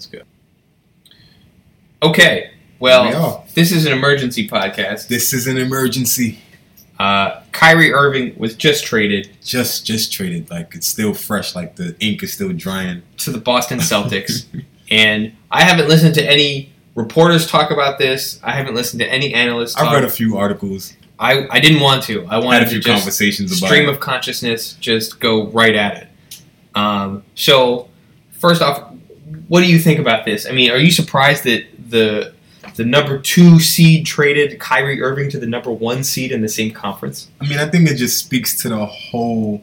Let's go. Okay. Well, this is an emergency podcast. This is an emergency. Uh, Kyrie Irving was just traded. Just just traded. Like it's still fresh. Like the ink is still drying. To the Boston Celtics. and I haven't listened to any reporters talk about this. I haven't listened to any analysts. I read a few articles. I, I didn't want to. I wanted Had a few to just conversations about stream it. of consciousness, just go right at it. Um, so, first off, what do you think about this? I mean, are you surprised that the the number two seed traded Kyrie Irving to the number one seed in the same conference? I mean, I think it just speaks to the whole,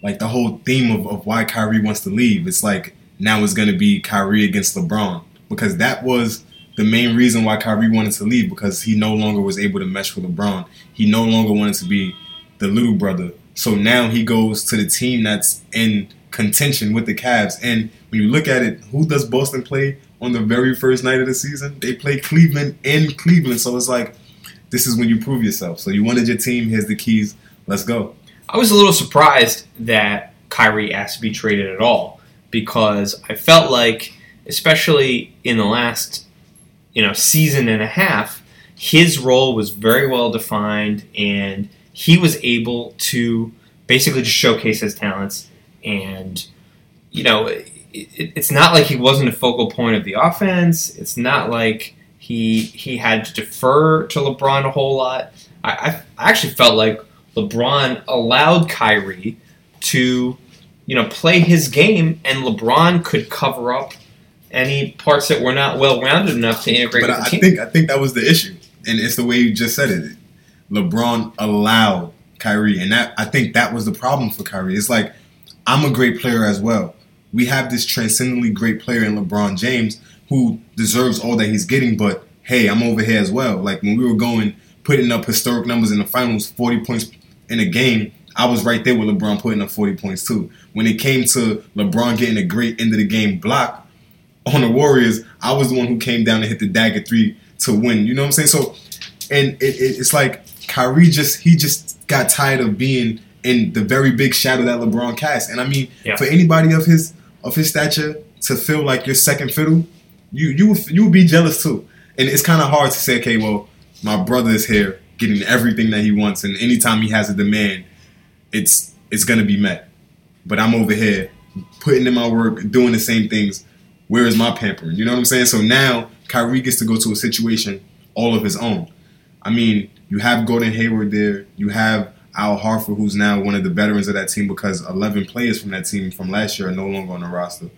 like the whole theme of, of why Kyrie wants to leave. It's like now it's to be Kyrie against LeBron because that was the main reason why Kyrie wanted to leave because he no longer was able to mesh with LeBron. He no longer wanted to be the little brother. So now he goes to the team that's in contention with the Cavs. And when you look at it, who does Boston play on the very first night of the season? They play Cleveland in Cleveland. So it's like this is when you prove yourself. So you wanted your team. Here's the keys. Let's go. I was a little surprised that Kyrie asked to be traded at all because I felt like, especially in the last, you know, season and a half, his role was very well defined and he was able to basically just showcase his talents and you know it, it, it's not like he wasn't a focal point of the offense it's not like he he had to defer to LeBron a whole lot I, I, actually felt like LeBron allowed Kyrie to you know play his game and LeBron could cover up any parts that were not well rounded enough to integrate But with I, the I team. think I think that was the issue, and it's the way you just said it. LeBron allowed Kyrie, and that I think that was the problem for Kyrie. It's like I'm a great player as well. We have this transcendently great player in LeBron James who deserves all that he's getting, but hey, I'm over here as well. Like when we were going putting up historic numbers in the finals, 40 points in a game. I was right there with LeBron putting up 40 points too. When it came to LeBron getting a great end of the game block, on the Warriors, I was the one who came down and hit the dagger three to win. You know what I'm saying? So, and it, it, it's like Kyrie just he just got tired of being in the very big shadow that LeBron cast. And I mean, Yeah. for anybody of his of his stature to feel like your second fiddle, you you would- you would be jealous too. And it's kind of hard to say, okay, well, my brother is here getting everything that he wants, and anytime he has a demand, it's it's gonna be met. But I'm over here putting in my work, doing the same things. Where is my pampering? You know what I'm saying? So now Kyrie gets to go to a situation all of his own. I mean, you have Gordon Hayward there. You have Al Horford, who's now one of the veterans of that team because 11 players from that team from last year are no longer on the roster.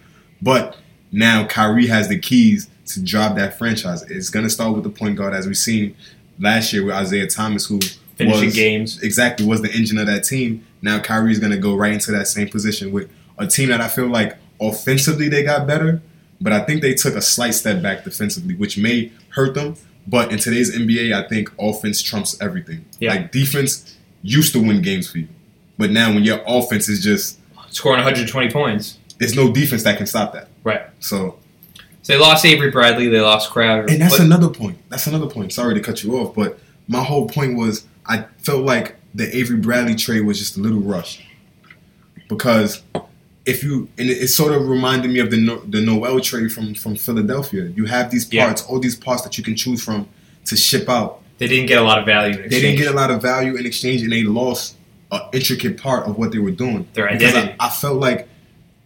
But now Kyrie has the keys to drive that franchise. It's going to start with the point guard, as we've seen last year with Isaiah Thomas, who finishing was, games exactly was the engine of that team. Now Kyrie's going to go right into that same position with a team that I feel like offensively they got better, but I think they took a slight step back defensively, which may hurt them. But in today's NBA, I think offense trumps everything. Yeah. Like defense used to win games for you, but now when your offense is just, scoring 120 points there's no defense that can stop that. right So, So they lost Avery Bradley, they lost Crowder. and that's but- another point. That's another point. Sorry to cut you off, but my whole point was I felt like the Avery Bradley trade was just a little rushed because if you and it, sort of reminded me of the no, the Noel trade from from Philadelphia. You have these Yeah. parts, all these parts that you can choose from to ship out. They didn't get a lot of value. In They exchange. didn't get a lot of value in exchange, and they lost an intricate part of what they were doing. Their Because identity. I, I felt like,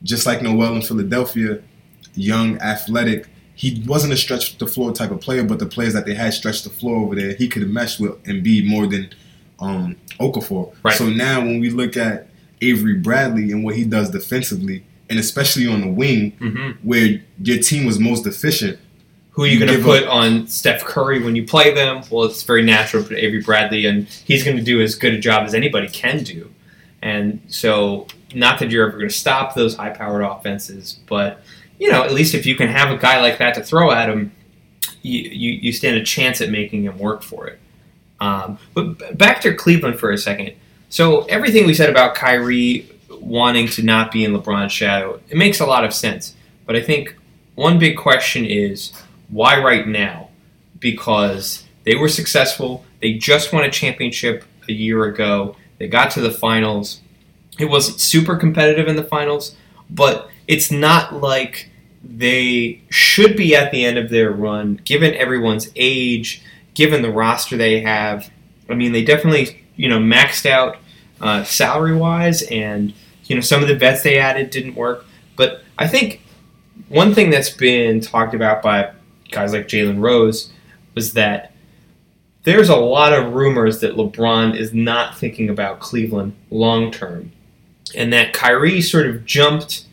just like Noel in Philadelphia, young, athletic, he wasn't a stretch the floor type of player, but the players that they had stretched the floor over there, he could have meshed with and be more than um, Okafor. Right. So now when we look at Avery Bradley and what he does defensively, and especially on the wing, Mhm. where your team was most deficient, Who are you You going to put up- on Steph Curry when you play them? Well, it's very natural to put Avery Bradley, and he's going to do as good a job as anybody can do. And so, not that you're ever going to stop those high-powered offenses, but you know, at least if you can have a guy like that to throw at him, you you, you stand a chance at making him work for it. Um, but back to Cleveland for a second. So everything we said about Kyrie wanting to not be in LeBron's shadow, it makes a lot of sense. But I think one big question is why right now? Because they were successful. They just won a championship a year ago. They got to the finals. It wasn't super competitive in the finals, but it's not like they should be at the end of their run, given everyone's age, given the roster they have. I mean, they definitely you know maxed out uh, salary wise, and you know some of the vets they added didn't work. But I think one thing that's been talked about by guys like Jalen Rose was that there's a lot of rumors that LeBron is not thinking about Cleveland long term, and that Kyrie sort of jumped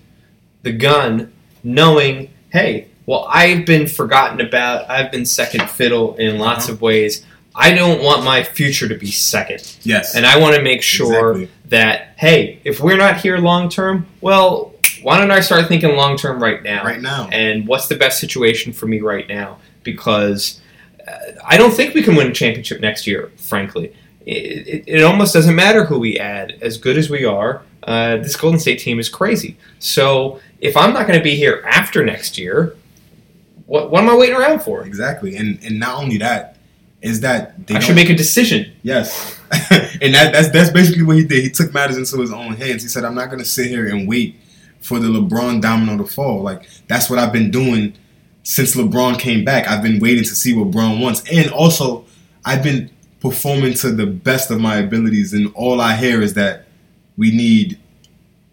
the gun knowing, hey, well, I've been forgotten about. I've been second fiddle in lots Uh-huh. of ways. I don't want my future to be second. Yes. And I want to make sure Exactly. that, hey, if we're not here long term, well, why don't I start thinking long term right now? right now. And what's the best situation for me right now? Because uh, I don't think we can win a championship next year, frankly. It, it, it almost doesn't matter who we add. As good as we are, uh, this Golden State team is crazy. So if I'm not going to be here after next year, what, what am I waiting around for? Exactly. And and not only that, is that they I should make a decision. Yes, and that, that's that's basically what he did. He took matters into his own hands. He said, "I'm not going to sit here and wait for the LeBron domino to fall. Like that's what I've been doing since LeBron came back. I've been waiting to see what Bron wants, and also I've been performing to the best of my abilities. And all I hear is that we need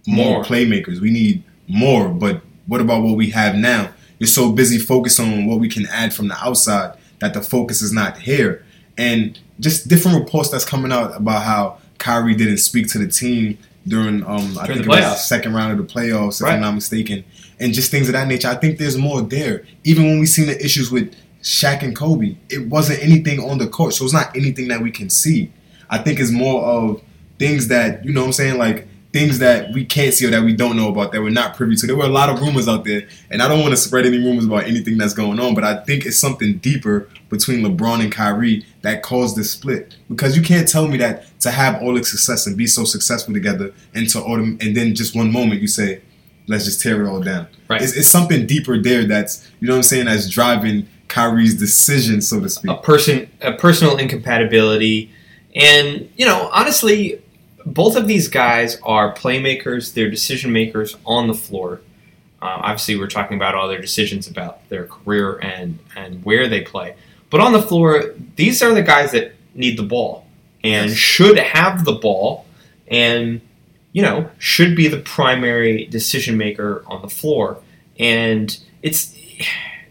more, More. playmakers. We need more. But what about what we have now? You're so busy focused on what we can add from the outside that the focus is not here. And just different reports that's coming out about how Kyrie didn't speak to the team during um I think the it was second round of the playoffs, if Right. I'm not mistaken. And just things of that nature. I think there's more there. Even when we seen the issues with Shaq and Kobe, it wasn't anything on the court. So it's not anything that we can see. I think it's more of things that, you know what I'm saying, like things that we can't see or that we don't know about that we're not privy to. There were a lot of rumors out there, and I don't want to spread any rumors about anything that's going on, but I think it's something deeper between LeBron and Kyrie that caused this split. Because you can't tell me that to have all the success and be so successful together and to autom- and then just one moment you say, let's just tear it all down. Right. It's, it's something deeper there that's you know what I'm saying that's driving Kyrie's decision, so to speak. a person a personal incompatibility and you know honestly both of these guys are playmakers they're decision makers on the floor uh, obviously we're talking about all their decisions about their career and and where they play but on the floor these are the guys that need the ball and Yes. should have the ball and you know should be the primary decision maker on the floor and it's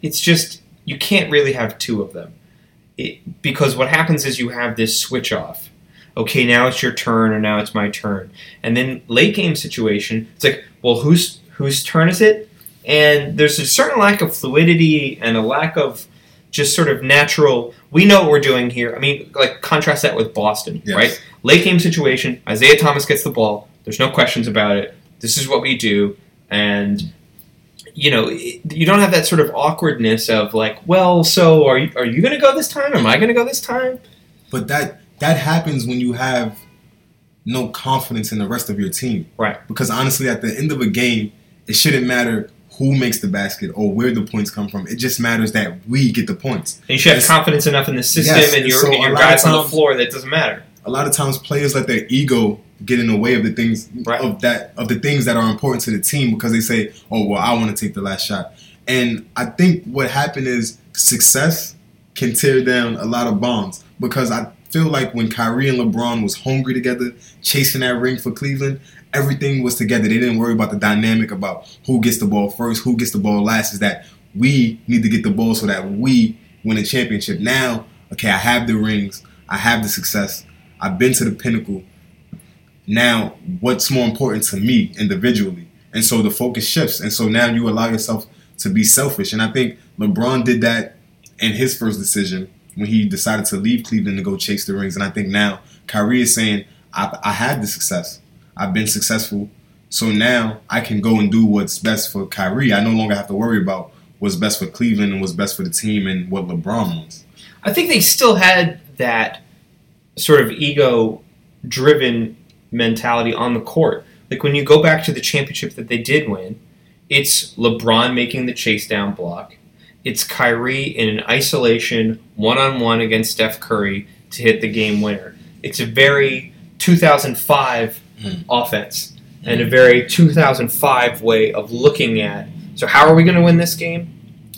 it's just you can't really have two of them it, because what happens is you have this switch off. Okay, now it's your turn, or now it's my turn, and then late game situation, it's like, well, whose whose turn is it? And there's a certain lack of fluidity and a lack of just sort of natural. We know what we're doing here. I mean, like contrast that with Boston, Yes. right? Late game situation, Isaiah Thomas gets the ball. There's no questions about it. This is what we do, and you know, you don't have that sort of awkwardness of like, well, so are you, are you going to go this time? Am I going to go this time? But that that happens when you have no confidence in the rest of your team. Right. Because honestly, at the end of a game, it shouldn't matter who makes the basket or where the points come from. It just matters that we get the points. And you should have confidence enough in the system Yes, and your, so and your guys on the floor that it doesn't matter. A lot of times, players let their ego get in the way of the things Right. of that of the things that are important to the team because they say, "Oh, well, I want to take the last shot." And I think what happened is success can tear down a lot of bonds because I feel like when Kyrie and LeBron was hungry together, chasing that ring for Cleveland, everything was together. They didn't worry about the dynamic about who gets the ball first, who gets the ball last. Is that we need to get the ball so that we win a championship. Now, okay, I have the rings, I have the success, I've been to the pinnacle. Now, what's more important to me individually? And so the focus shifts. And so now you allow yourself to be selfish. And I think LeBron did that in his first decision when he decided to leave Cleveland to go chase the rings. And I think now Kyrie is saying, I, I had the success. I've been successful. So now I can go and do what's best for Kyrie. I no longer have to worry about what's best for Cleveland and what's best for the team and what LeBron wants. I think they still had that sort of ego driven mentality on the court. Like when you go back to the championship that they did win, it's LeBron making the chase down block. It's Kyrie in an isolation one on one against Steph Curry to hit the game winner. It's a very 2005 Hmm. offense and a very 2005 way of looking at So how are we going to win this game?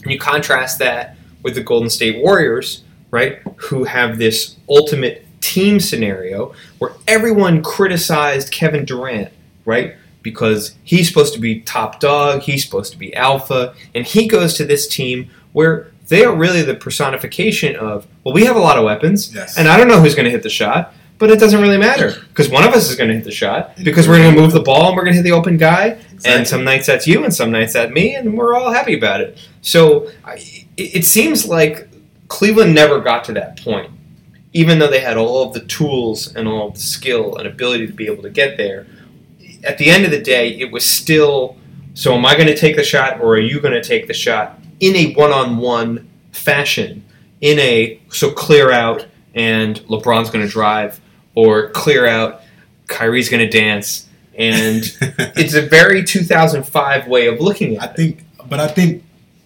And you contrast that with the Golden State Warriors, right? Who have this ultimate team scenario where everyone criticized Kevin Durant, right? Because he's supposed to be top dog, he's supposed to be alpha, and he goes to this team where they are really the personification of, well, we have a lot of weapons, Yes. and I don't know who's going to hit the shot, but it doesn't really matter because one of us is going to hit the shot because we're going to move the ball and we're going to hit the open guy, Exactly. and some nights that's you and some nights that's me, and we're all happy about it. So it seems like Cleveland never got to that point, even though they had all of the tools and all of the skill and ability to be able to get there. At the end of the day, it was still so am I going to take the shot or are you going to take the shot in a one on one fashion? In a so clear out and LeBron's going to drive or clear out, Kyrie's going to dance. And it's a very 2005 way of looking I at it. I think, but I think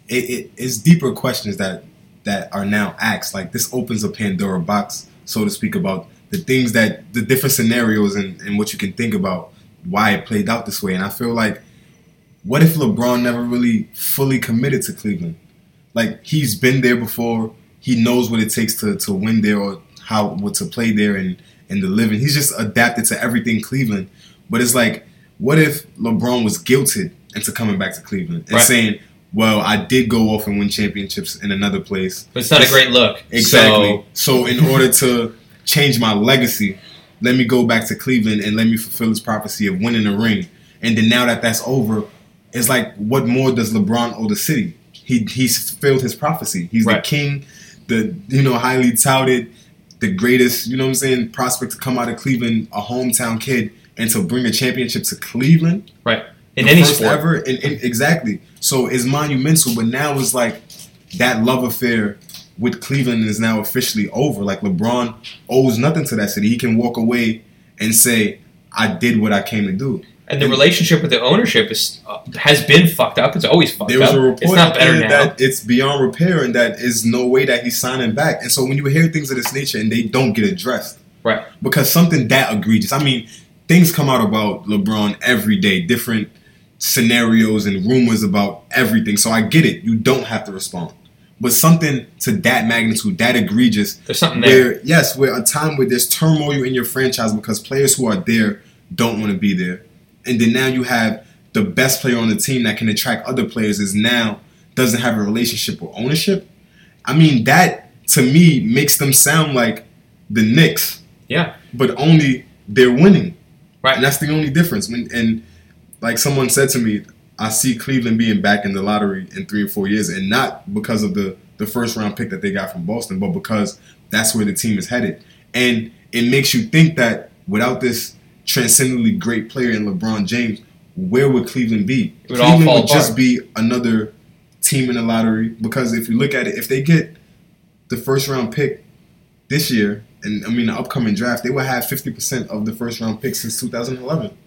it, it is deeper questions that that are now asked. Like this opens a Pandora box, so to speak, about the things that the different scenarios and, and what you can think about why it played out this way. And I feel like, what if LeBron never really fully committed to Cleveland? Like he's been there before. He knows what it takes to, to win there or how what to play there and and to live. And he's just adapted to everything Cleveland. But it's like, what if LeBron was guilted into coming back to Cleveland and Right. saying, "Well, I did go off and win championships in another place." But it's not a great look. Exactly. So, in order to change my legacy, let me go back to Cleveland and let me fulfill his prophecy of winning a ring. And then now that that's over, it's like, what more does LeBron owe the city? He he's fulfilled his prophecy. He's Right. the king, the you know highly touted, the greatest you know what I'm saying prospect to come out of Cleveland, a hometown kid, and to bring a championship to Cleveland Right. in any first sport, ever, and, and exactly. So it's monumental, but now it's like that love affair with Cleveland is now officially over. Like LeBron owes nothing to that city. He can walk away and say, "I did what I came to do." And the relationship with the ownership is uh, has been fucked up. It's always fucked There was up. a report it's not better now. that it's beyond repair and that is no way that he's signing back. And so when you hear things of this nature and they don't get addressed, Right. Because something that egregious. I mean, things come out about LeBron every day, different scenarios and rumors about everything. So I get it. You don't have to respond. But something to that magnitude, that egregious, There's something there. where yes, where a time where there's turmoil in your franchise because players who are there don't want to be there, and then now you have the best player on the team that can attract other players is now doesn't have a relationship or ownership. I mean, that to me makes them sound like the Knicks, Yeah. but only they're winning, Right. And that's the only difference. When and like someone said to me, I see Cleveland being back in the lottery in three or four years, and not because of the the first round pick that they got from Boston, but because that's where the team is headed. And it makes you think that without this transcendently great player in LeBron James, where would Cleveland be? Would Cleveland would just be another team in the lottery because if you look at it, if they get the first round pick this year, and I mean the upcoming draft, they will have fifty percent of the first round pick since 2011.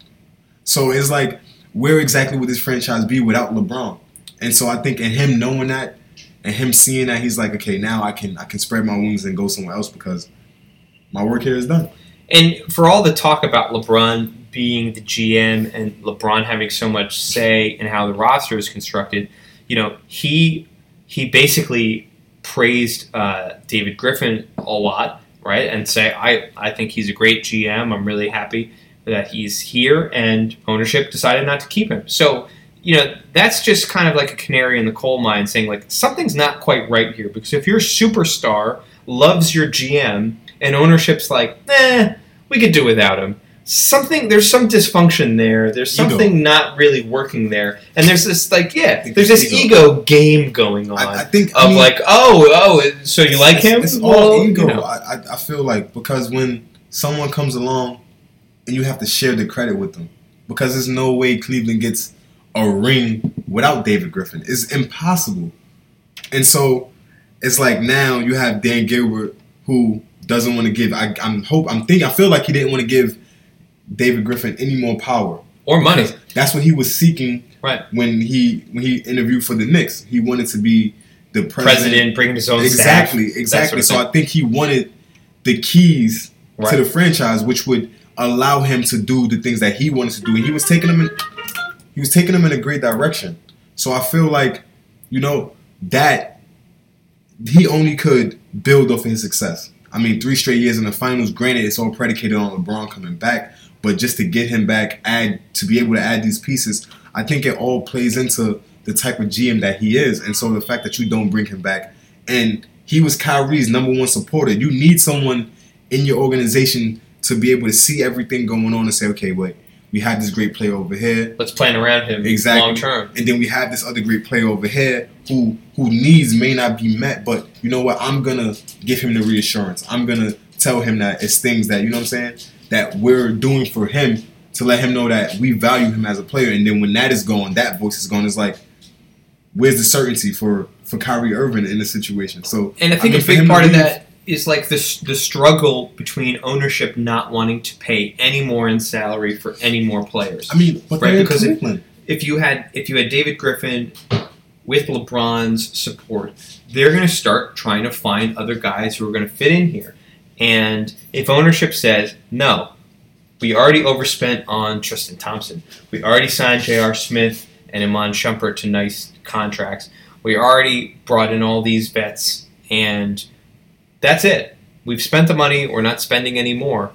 So it's like, where exactly would this franchise be without LeBron? And so I think, and him knowing that, and him seeing that, he's like, okay, now I can I can spread my wings and go somewhere else because my work here is done. And for all the talk about LeBron being the GM and LeBron having so much say in how the roster is constructed, you know, he he basically praised uh, David Griffin a lot, right? And say, I, I think he's a great GM. I'm really happy that he's here, and ownership decided not to keep him. So, you know, that's just kind of like a canary in the coal mine saying, like, something's not quite right here. Because if your superstar loves your GM and ownership's like, eh, we could do without him. Something there's some dysfunction there. There's Ego. something not really working there, and there's this like yeah, there's this ego. ego game going on I, I think of I mean, like oh oh so you like him? It's, it's all ego. you know. I I feel like because when someone comes along and you have to share the credit with them, because there's no way Cleveland gets a ring without David Griffin. It's impossible. And so it's like now you have Dan Gilbert who doesn't want to give. I, I'm hope I'm thinking. I feel like he didn't want to give David Griffin any more power. or money. That's what he was seeking Right. when he when he interviewed for the Knicks. He wanted to be the president President bringing his own exactly, staff. exactly. that So sort I think he wanted the keys Right. to the franchise, which would allow him to do the things that he wanted to do, and he was taking them in. He was taking them in a great direction. So I feel like, you know, that he only could build off of his success. I mean, three straight years in the finals. Granted, it's all predicated on LeBron coming back, but just to get him back, add to be able to add these pieces, I think it all plays into the type of GM that he is. And so the fact that you don't bring him back, and he was Kyrie's number one supporter. You need someone in your organization to be able to see everything going on and say, okay, wait, we had this great player over here. Let's plan around him Exactly. long term. And then we have this other great player over here who who needs may not be met, but you know what? I'm gonna give him the reassurance. I'm gonna tell him that it's things that you know what I'm saying that we're doing for him to let him know that we value him as a player. And then when that is gone, that voice is gone. It's like, where's the certainty for for Kyrie Irving in this situation? So And I think mean, a big part of that is like this the struggle between ownership not wanting to pay any more in salary for any more players. I mean, but Right, because Cleveland. if you had if you had David Griffin with LeBron's support, they're going to start trying to find other guys who are going to fit in here. And if ownership says no, we already overspent on Tristan Thompson. We already signed J.R. Smith and Iman Shumpert to nice contracts. We already brought in all these vets, and that's it. We've spent the money. We're not spending any more.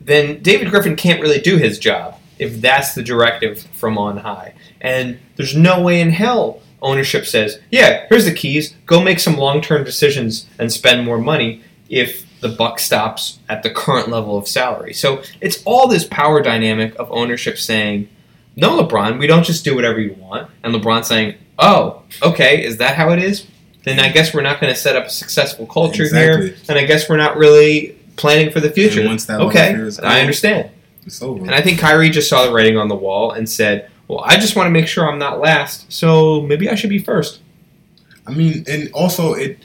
Then David Griffin can't really do his job if that's the directive from on high. And there's no way in hell ownership says, yeah, here's the keys. Go make some long-term decisions and spend more money if the buck stops at the current level of salary. So it's all this power dynamic of ownership saying, no, LeBron, we don't just do whatever you want. And LeBron saying, oh, okay, is that how it is? Then I guess we're not going to set up a successful culture here. And I guess we're not really planning for the future. And once that okay, I understand. It's over. And I think Kyrie just saw the writing on the wall and said, "Well, I just want to make sure I'm not last, so maybe I should be first. I mean, and also it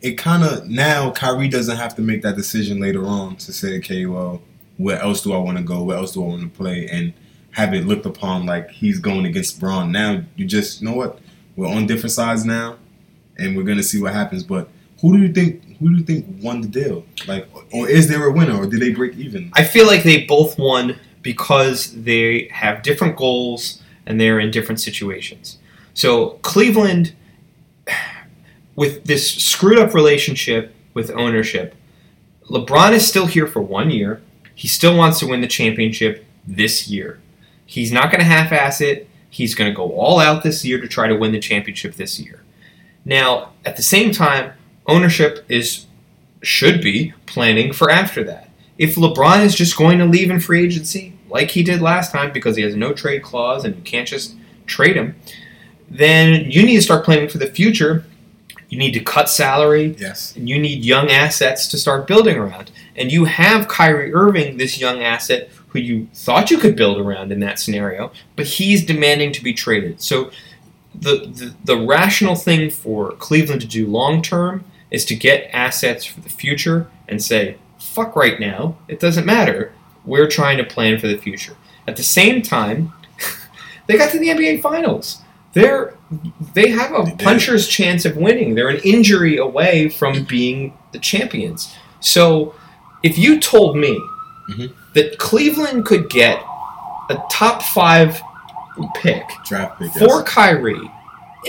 it kind of now Kyrie doesn't have to make that decision later on to say, okay, well, where else do I want to go? Where else do I want to play? And have it looked upon like he's going against Bron. Now you just you know what we're on different sides now, and we're gonna see what happens. But who do you think? Who do you think won the deal? Like, or is there a winner, or did they break even? I feel like they both won because they have different goals and they're in different situations. So Cleveland, with this screwed up relationship with ownership, LeBron is still here for one year. He still wants to win the championship this year. He's not going to half-ass it. He's going to go all out this year to try to win the championship this year. Now, at the same time, ownership is should be planning for after that. If LeBron is just going to leave in free agency, like he did last time, because he has no trade clause and you can't just trade him, then you need to start planning for the future. You need to cut salary. Yes. And you need young assets to start building around. And you have Kyrie Irving, this young asset who you thought you could build around in that scenario, but he's demanding to be traded. So the, the, the rational thing for Cleveland to do long term is to get assets for the future and say, fuck right now, it doesn't matter. We're trying to plan for the future. At the same time, they got to the NBA Finals. They're they have a They puncher's chance of winning. They're an injury away from being the champions. So, if you told me Mhm. that Cleveland could get a top five pick Draft pick. for yes. Kyrie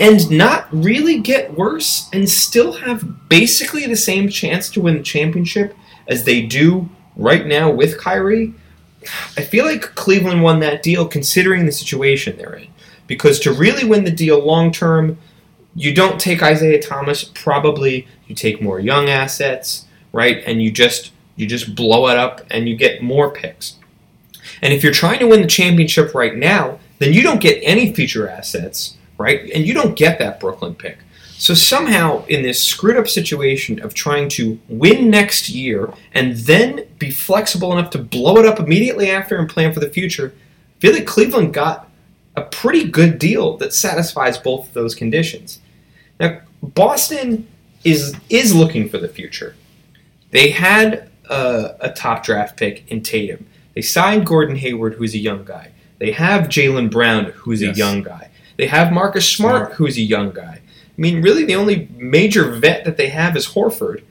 and not really get worse and still have basically the same chance to win the championship as they do right now with Kyrie, I feel like Cleveland won that deal considering the situation they're in. Because to really win the deal long term, you don't take Isaiah Thomas, probably you take more young assets, right? And you just you just blow it up and you get more picks. And if you're trying to win the championship right now, then you don't get any future assets, right? And you don't get that Brooklyn pick. So somehow, in this screwed up situation of trying to win next year and then be flexible enough to blow it up immediately after and plan for the future, I feel like Cleveland got a pretty good deal that satisfies both of those conditions. Now, Boston is is looking for the future. They had a, a top draft pick in Tatum. They signed Gordon Hayward, who's a young guy. They have Jaylen Brown, who's Yes. a young guy. They have Marcus Smart, Smart. who's a young guy. I mean, really, the only major vet that they have is Horford.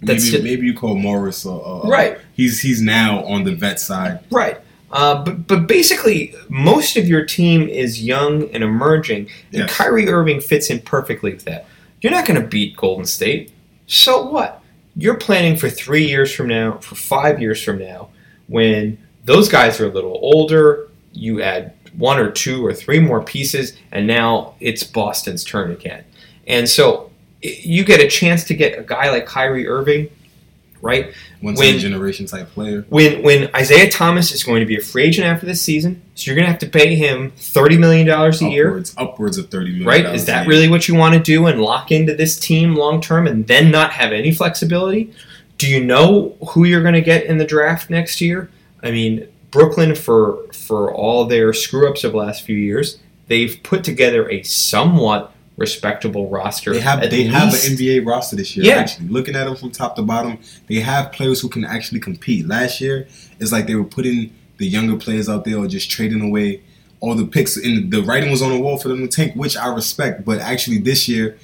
Maybe, That's maybe you call Morris. Uh, Right. He's he's now on the vet side. Right. Uh, but but basically, most of your team is young and emerging, and Yes. Kyrie Irving fits in perfectly with that. You're not going to beat Golden State, so what? You're planning for three years from now, for five years from now, when those guys are a little older. You add one or two or three more pieces, and now it's Boston's turn again. And so you get a chance to get a guy like Kyrie Irving, right? Once When- generation type player. when when Isaiah Thomas is going to be a free agent after this season, so you're going to have to pay him thirty million dollars a year, Upwards, upwards of thirty million. right? Is that year. really what you want to do and lock into this team long term and then not have any flexibility? Do you know who you're going to get in the draft next year? I mean, Brooklyn for for all their screw ups of the last few years, they've put together a somewhat respectable roster. They have they have an NBA roster this year. Yeah. Actually, looking at them from top to bottom, they have players who can actually compete. Last year, it's like they were putting the younger players out there or just trading away all the picks. And the writing was on the wall for them to tank, which I respect. But actually, this year,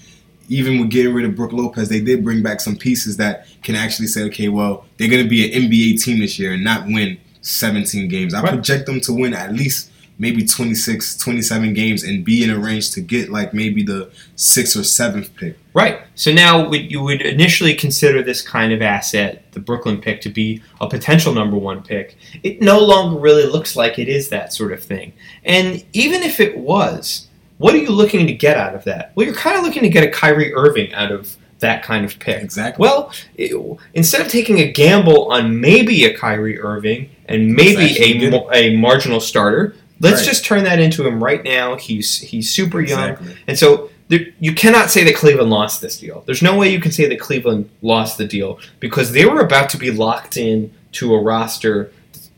even with getting rid of Brooke Lopez, they did bring back some pieces that can actually say, okay, well, they're going to be an NBA team this year and not win 17 games. I Right. project them to win at least maybe 26, 27 games and be in a range to get like maybe the sixth or seventh pick. Right. So now would- you would initially consider this kind of asset, the Brooklyn pick, to be a potential number one pick. It no longer really looks like it is that sort of thing. And even if it was, what are you looking to get out of that? Well, you're kind of looking to get a Kyrie Irving out of that kind of pick. Exactly. Well, it- instead of taking a gamble on maybe a Kyrie Irving and maybe a, a marginal starter, let's Right. just turn that into him right now. He's he's super young. Exactly. And so there, you cannot say that Cleveland lost this deal. There's no way you can say that Cleveland lost the deal because they were about to be locked in to a roster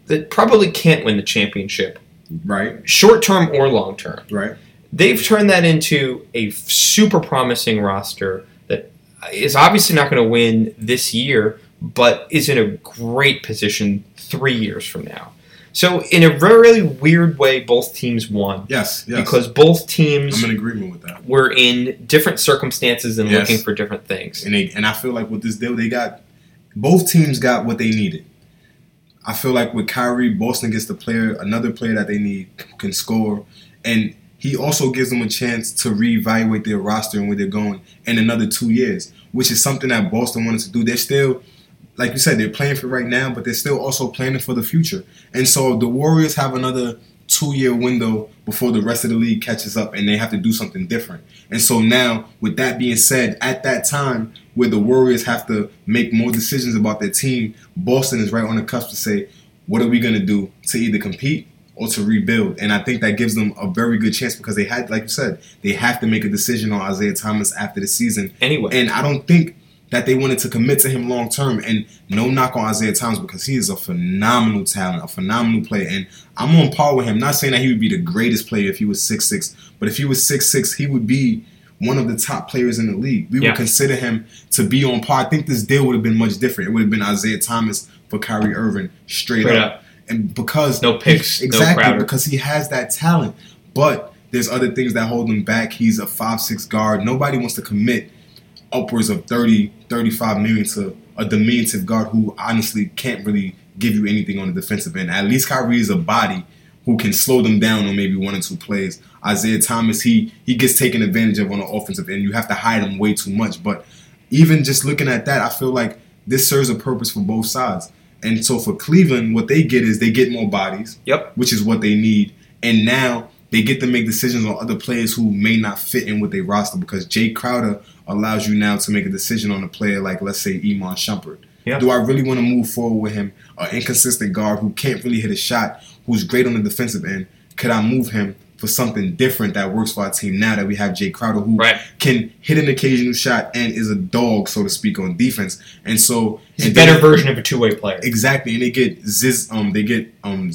that probably can't win the championship, Right. short term or long term. Right. They've turned that into a super promising roster is obviously not going to win this year, but is in a great position three years from now. So, in a very weird way, both teams won Yes. Yes. because both teams I'm in agreement with that. were in different circumstances and Yes. looking for different things. And they and I feel like with this deal, they got both teams got what they needed. I feel like with Kyrie, Boston gets the player, another player that they need can score, and he also gives them a chance to reevaluate their roster and where they're going in another two years, which is something that Boston wanted to do. They're still, like you said, they're playing for right now, but they're still also planning for the future. And so the Warriors have another two-year window before the rest of the league catches up, and they have to do something different. And so now, with that being said, at that time where the Warriors have to make more decisions about their team, Boston is right on the cusp to say, what are we going to do to either compete or to rebuild? And I think that gives them a very good chance because they had, like you said, they have to make a decision on Isaiah Thomas after the season. Anyway, And I don't think that they wanted to commit to him long term. And no knock on Isaiah Thomas because he is a phenomenal talent, a phenomenal player. And I'm on par with him. Not saying that he would be the greatest player if he was six six, but if he was six six, he would be one of the top players in the league. We Yeah. would consider him to be on par. I think this deal would have been much different. It would have been Isaiah Thomas for Kyrie Irving straight, Straight up. up. And because No picks, no exactly Crowder. because he has that talent. But there's other things that hold him back. He's a five six guard. Nobody wants to commit upwards of 30, 35 million to a diminutive guard who honestly can't really give you anything on the defensive end. At least Kyrie is a body who can slow them down on maybe one or two plays. Isaiah Thomas, he he gets taken advantage of on the offensive end. You have to hide him way too much. But even just looking at that, I feel like this serves a purpose for both sides. And so for Cleveland, what they get is they get more bodies, Yep. which is what they need. And now they get to make decisions on other players who may not fit in with their roster because Jae Crowder allows you now to make a decision on a player like, let's say, Iman Shumpert. Yeah. Do I really want to move forward with him? An inconsistent guard who can't really hit a shot, who's great on the defensive end. Could I move him for something different that works for our team now that we have Jae Crowder who Right. can hit an occasional shot and is a dog, so to speak, on defense. And so He's a better then- version of a two way player. Exactly, and they get Ziz. Um, they get um,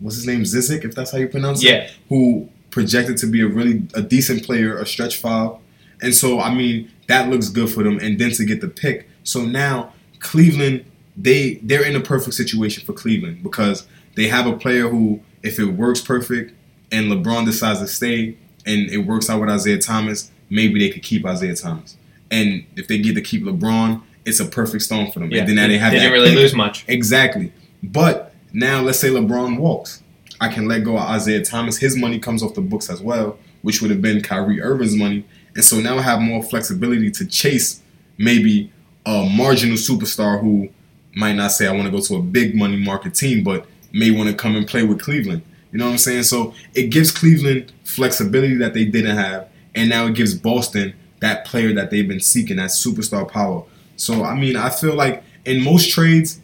what's his name, Zizic, if that's how you pronounce it. Yeah. Who projected to be a really a decent player, a stretch five, and so I mean that looks good for them. And then to get the pick, so now Cleveland, they they're in a perfect situation for Cleveland because they have a player who, if it works perfect, and LeBron decides to stay, and it works out with Isaiah Thomas, maybe they could keep Isaiah Thomas. And if they get to keep LeBron, it's a perfect storm for them. Yeah. And then now they have they didn't really lose much. Exactly. But Now, let's say LeBron walks. I can let go of Isaiah Thomas. His money comes off the books as well, which would have been Kyrie Irving's money. And so now I have more flexibility to chase maybe a marginal superstar who might not say I want to go to a big money market team, but may want to come and play with Cleveland. You know what I'm saying? So it gives Cleveland flexibility that they didn't have, and now it gives Boston that player that they've been seeking, that superstar power. So I mean, I feel like in most trades,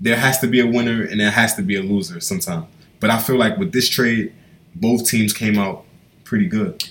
there has to be a winner and there has to be a loser sometimes. But I feel like with this trade, both teams came out pretty good.